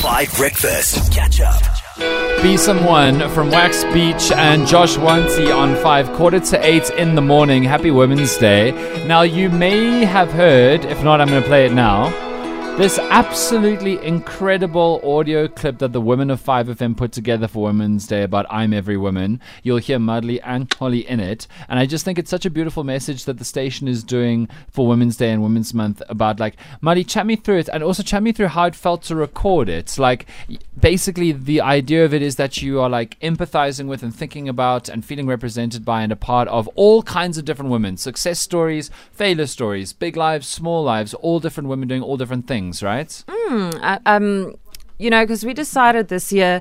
5 Breakfast. Catch up. Be Someone from Wax Beach and Josh Wanty on 5, quarter to 8 in the morning. Happy Women's Day. Now, you may have heard, if not, I'm going to play it now. This absolutely incredible audio clip that the women of 5FM put together for Women's Day about I'm Every Woman. You'll hear Mudley and Holly in it. And I just think it's such a beautiful message that the station is doing for Women's Day and Women's Month about like, Mudley, chat me through it and also chat me through how it felt to record it. Like, basically, the idea of it is that you are like empathizing with and thinking about and feeling represented by and a part of all kinds of different women success stories, failure stories, big lives, small lives, all different women doing all different things things, right? Mm, um, you know, because we decided this year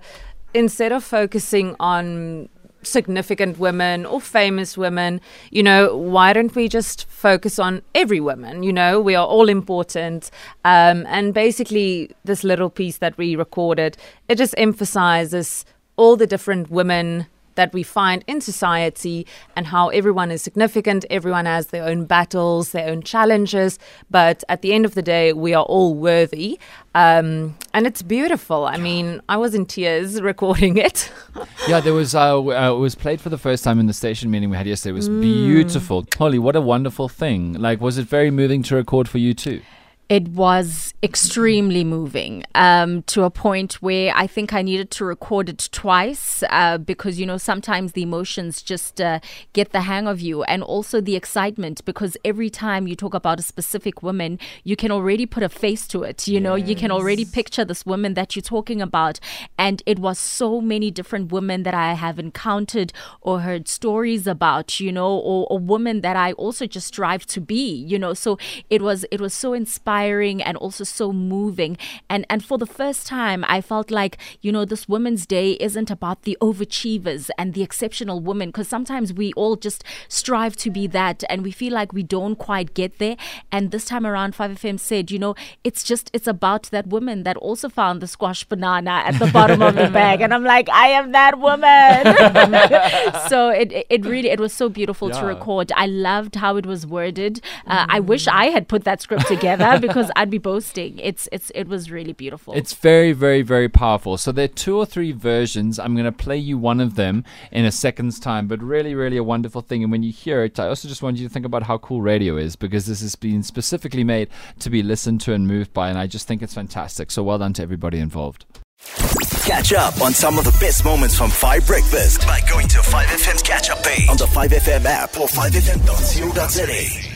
instead of focusing on significant women or famous women, you know, why don't we just focus on every woman? You know, we are all important. Um, and basically, this little piece that we recorded, it just emphasizes all the different women that we find in society and how everyone is significant. Everyone has their own battles, their own challenges, but at the end of the day, we are all worthy. Um, and it's beautiful. I mean, I was in tears recording it. yeah, there was. Uh, uh, it was played for the first time in the station meeting we had yesterday. It was mm. beautiful. Holly, what a wonderful thing! Like, was it very moving to record for you too? It was extremely moving um, to a point where I think I needed to record it twice uh, because, you know, sometimes the emotions just uh, get the hang of you and also the excitement because every time you talk about a specific woman, you can already put a face to it. You yes. know, you can already picture this woman that you're talking about. And it was so many different women that I have encountered or heard stories about, you know, or a woman that I also just strive to be, you know. So it was, it was so inspiring inspiring and also so moving. And and for the first time, I felt like you know this Women's Day isn't about the overachievers and the exceptional women because sometimes we all just strive to be that and we feel like we don't quite get there. And this time around, 5FM said, you know, it's just it's about that woman that also found the squash banana at the bottom of the bag, and I'm like, I am that woman. so it it really it was so beautiful yeah. to record. I loved how it was worded. Uh, mm. I wish I had put that script together because I'd be boasting. It's it's it was really beautiful. It's very very very powerful. So there are two or three versions. I'm going to play you one of them in a second's time, but really really a wonderful thing. And when you hear it, I also just want you to think about how cool radio is because this has been specifically made to be listened to and moved by, and I just think it's fantastic. So well done to everybody involved. Catch up on some of the best moments from 5 Breakfast by going to 5FM's catch up page on the 5FM app or 5FM.co.za.